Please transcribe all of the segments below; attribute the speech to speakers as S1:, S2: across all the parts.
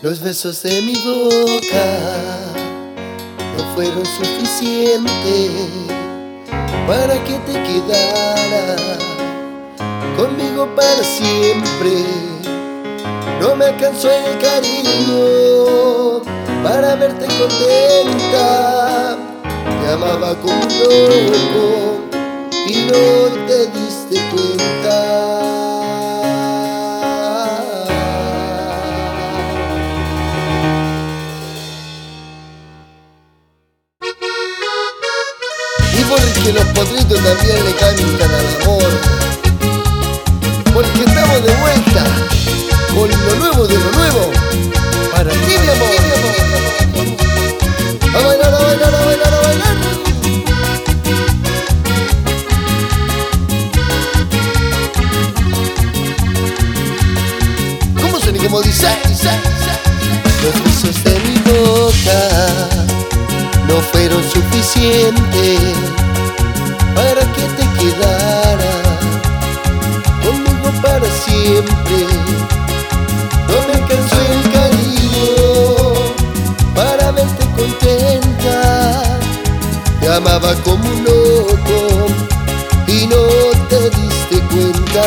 S1: Los besos de mi boca no fueron suficientes para que te quedara conmigo para siempre. No me alcanzó el cariño para verte contenta. Te amaba como loco y no te diste cuenta. Porque los potritos también le cantan al amor. Porque estamos de vuelta con lo nuevo de lo nuevo. Para ti, mi amor. A bailar, a bailar, a bailar, a bailar. ¿Cómo suena y cómo dice? Los besos de mi boca no fueron suficientes para que te quedara conmigo para siempre. No me alcanzó el cariño para verte contenta. Te amaba como un loco y no te diste cuenta.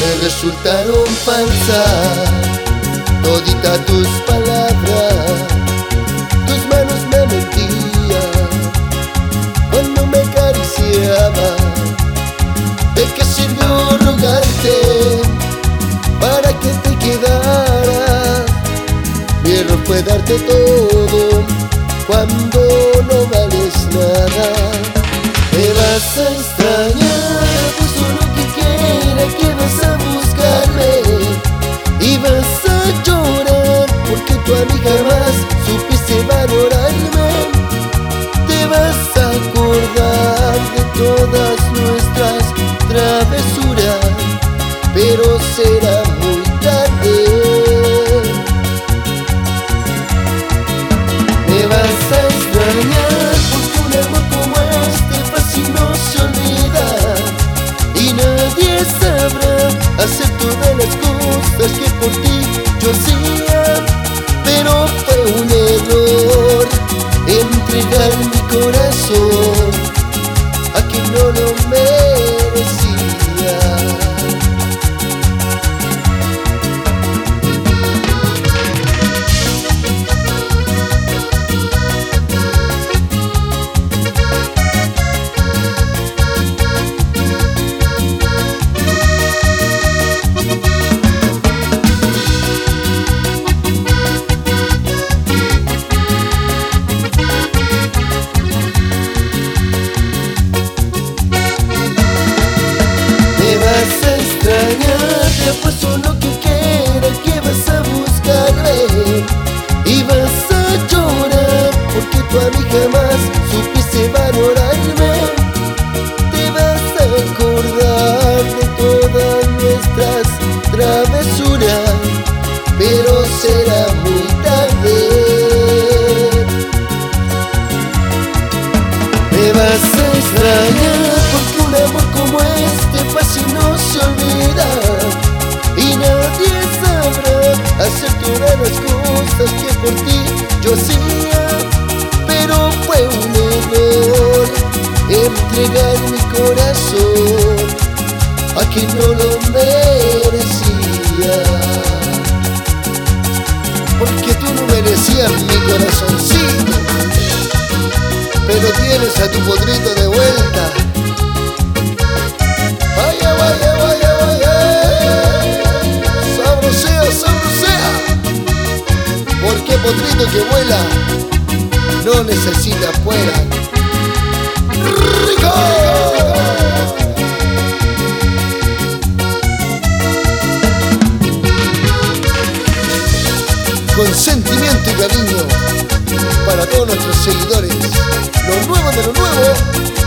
S1: Me resultaron falsas toditas tus palabras, qué sirvió rogarte para que te quedaras? Mi error fue darte todo cuando no vales nada. Me vas a extrañar, pues solo que quiera que vas a buscarme y vas a llorar porque tu amiga jamás supiste valorarme. Te vas a acordar de todas nuestras travesuras, pero será muy tarde. Me vas a extrañar porque un amor como este fácil no se olvida y nadie sabrá hacer todas las cosas que por ti yo hacía, pero fue un error entregar mi corazón a quien no lo merecía. Te apuesto lo que quieras que vas a buscarme Y vas a llorar porque tu amiga jamás supiste valorarme. Te vas a acordar de todas nuestras travesuras Pero será muy tarde. Me vas por ti yo hacía Pero fue un error entregar mi corazón a quien no lo merecía Porque tú no merecías mi corazoncito pero tienes a tu potrito de vuelta. potrillo que vuela no necesita afuera. ¡Rico! Con sentimiento y cariño para todos nuestros seguidores, lo nuevo de lo nuevo.